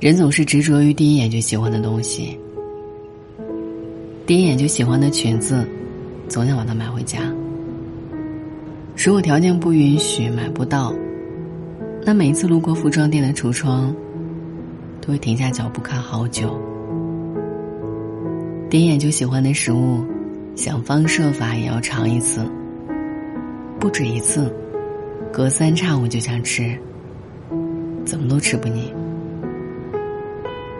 人总是执着于第一眼就喜欢的东西，第一眼就喜欢的裙子，总想把它买回家。如果条件不允许买不到，那每一次路过服装店的橱窗，都会停下脚步看好久。第一眼就喜欢的食物，想方设法也要尝一次，不止一次，隔三差五就想吃，怎么都吃不腻。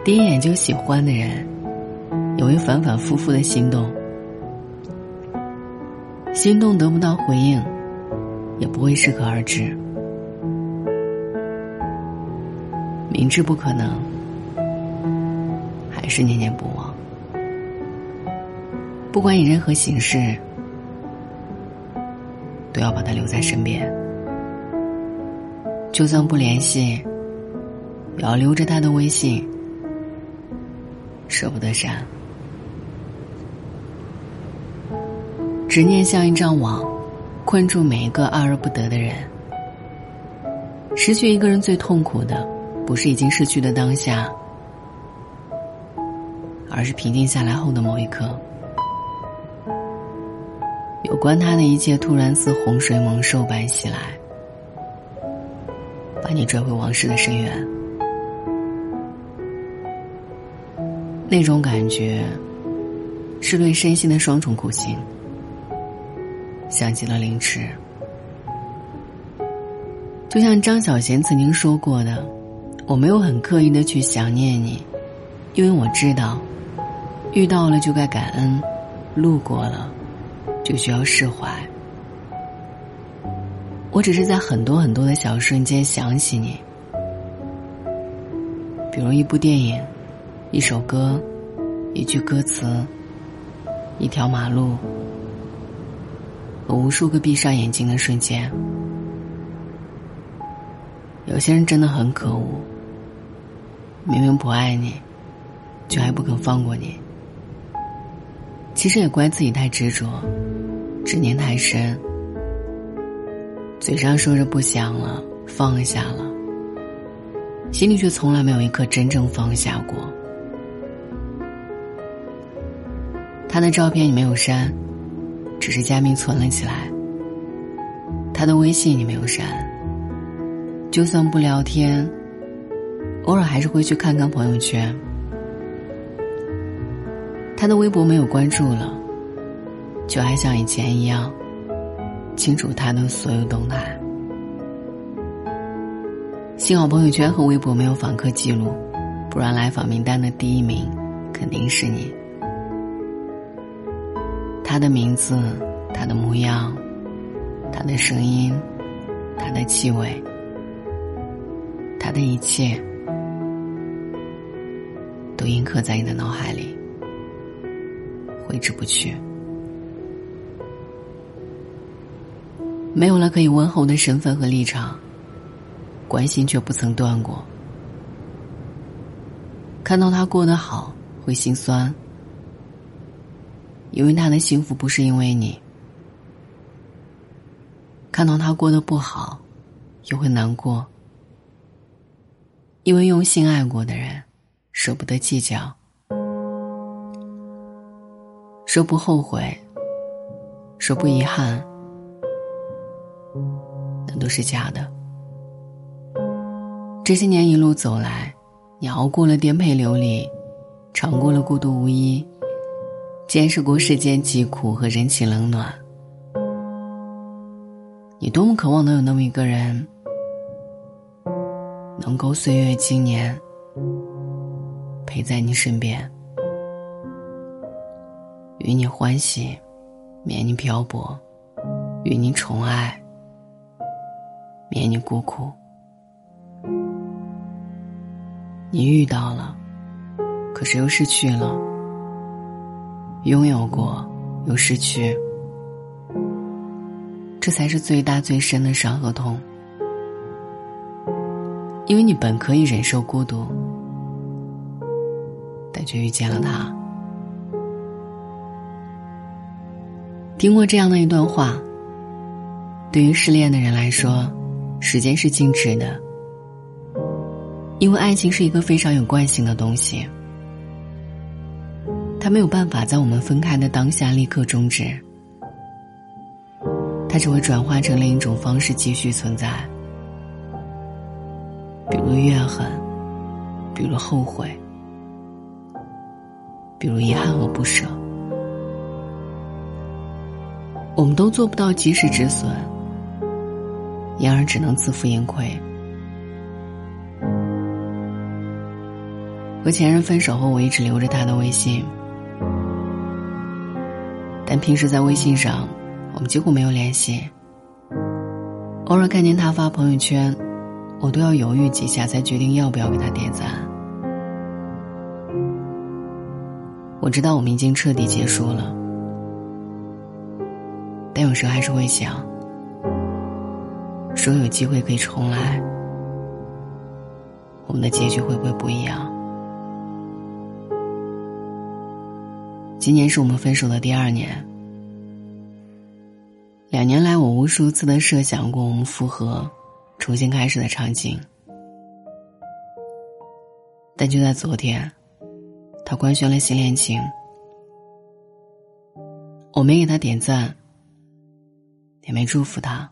第一眼就喜欢的人，也会反反复复的心动，心动得不到回应，也不会适可而止。明知不可能，还是念念不忘。不管以任何形式，都要把他留在身边。就算不联系，也要留着他的微信。舍不得删，执念像一张网，困住每一个爱而不得的人。失去一个人最痛苦的，不是已经失去的当下，而是平静下来后的某一刻。有关他的一切突然似洪水猛兽般袭来，把你拽回往事的深渊。那种感觉，是对身心的双重苦刑。想起了凌迟，就像张小娴曾经说过的：“我没有很刻意的去想念你，因为我知道，遇到了就该感恩，路过了，就需要释怀。我只是在很多很多的小瞬间想起你，比如一部电影。”一首歌，一句歌词，一条马路，和无数个闭上眼睛的瞬间。有些人真的很可恶，明明不爱你，却还不肯放过你。其实也怪自己太执着，执念太深，嘴上说着不想了，放下了，心里却从来没有一刻真正放下过。他的照片你没有删，只是加密存了起来。他的微信你没有删，就算不聊天，偶尔还是会去看看朋友圈。他的微博没有关注了，就还像以前一样，清楚他的所有动态。幸好朋友圈和微博没有访客记录，不然来访名单的第一名肯定是你。他的名字，他的模样，他的声音，他的气味，他的一切，都印刻在你的脑海里，挥之不去。没有了可以问候的身份和立场，关心却不曾断过。看到他过得好，会心酸。因为他的幸福不是因为你，看到他过得不好，也会难过。因为用心爱过的人，舍不得计较，说不后悔，说不遗憾，那都是假的。这些年一路走来，你熬过了颠沛流离，尝过了孤独无依。见识过世间疾苦和人情冷暖，你多么渴望能有那么一个人，能够岁月经年陪在你身边，与你欢喜，免你漂泊，与你宠爱，免你孤苦。你遇到了，可是又失去了。拥有过，又失去，这才是最大最深的伤和痛。因为你本可以忍受孤独，但却遇见了他。听过这样的一段话：，对于失恋的人来说，时间是静止的，因为爱情是一个非常有惯性的东西，没有办法在我们分开的当下立刻终止，它只会转化成另一种方式继续存在，比如怨恨，比如后悔，比如遗憾和不舍。我们都做不到及时止损，因而只能自负盈亏。和前任分手后，我一直留着他的微信，但平时在微信上，我们几乎没有联系。偶尔看见他发朋友圈，我都要犹豫几下才决定要不要给他点赞。我知道我们已经彻底结束了。但有时候还是会想，说有机会可以重来，我们的结局会不会不一样？今年是我们分手的第二年，两年来我无数次的设想过我们复合、重新开始的场景，但就在昨天，他官宣了新恋情，我没给他点赞。也没祝福他，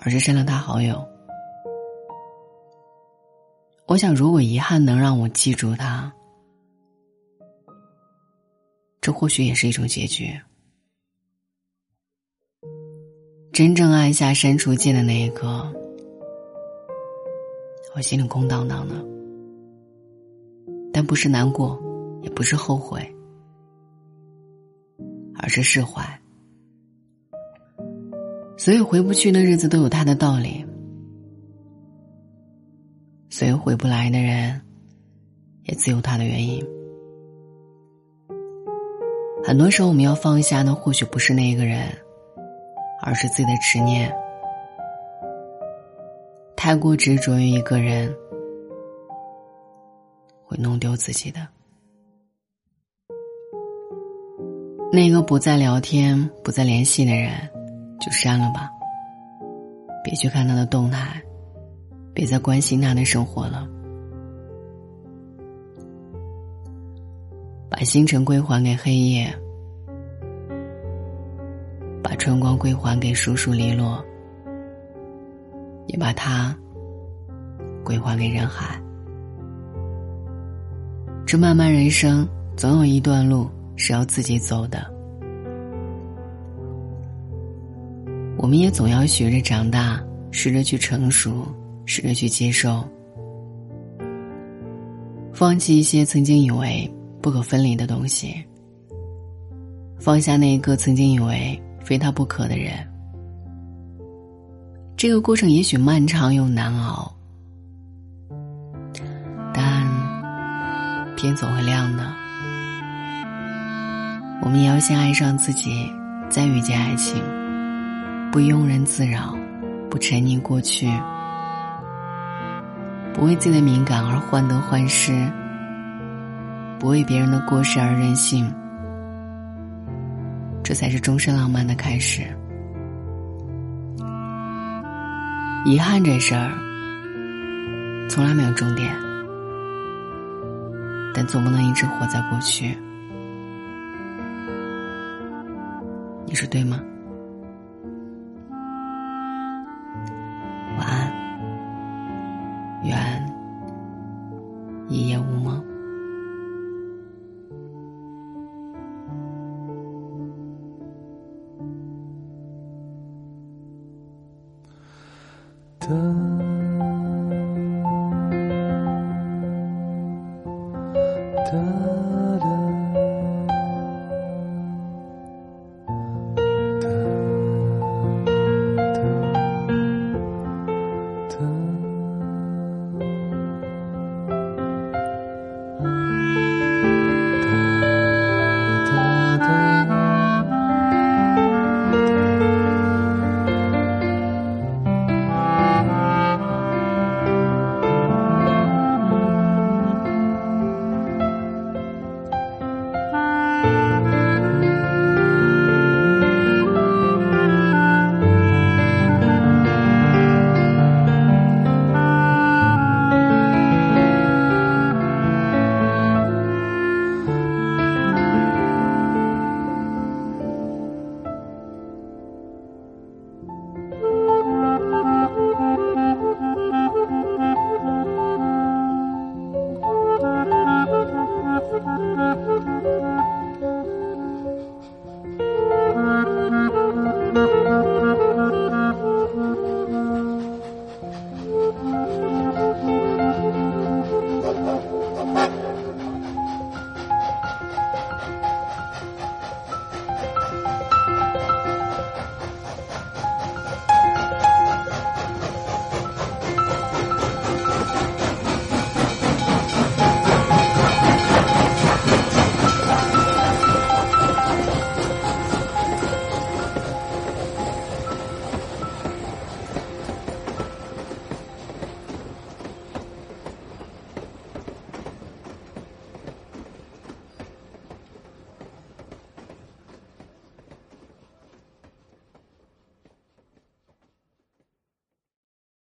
而是删了他好友。我想，如果遗憾能让我记住他，这或许也是一种结局。真正按下删除键的那一刻，我心里空荡荡的，但不是难过，也不是后悔。而是释怀，所以回不去的日子都有它的道理，所以回不来的人，也自有他的原因。很多时候，我们要放下的或许不是那个人，而是自己的执念。太过执着于一个人，会弄丢自己的。那个不再聊天、不再联系的人，就删了吧。别去看他的动态，别再关心他的生活了。把星辰归还给黑夜，把春光归还给疏疏篱落，也把它归还给人海。这漫漫人生，总有一段路。是要自己走的，我们也总要学着长大，试着去成熟，试着去接受，放弃一些曾经以为不可分离的东西，放下那一个曾经以为非他不可的人。这个过程也许漫长又难熬，但天总会亮的。我们也要先爱上自己，再遇见爱情。不庸人自扰，不沉溺过去，不为自己的敏感而患得患失，不为别人的过失而任性。这才是终身浪漫的开始。遗憾这事儿，从来没有终点，但总不能一直活在过去。你说对吗？晚安，愿一夜无梦。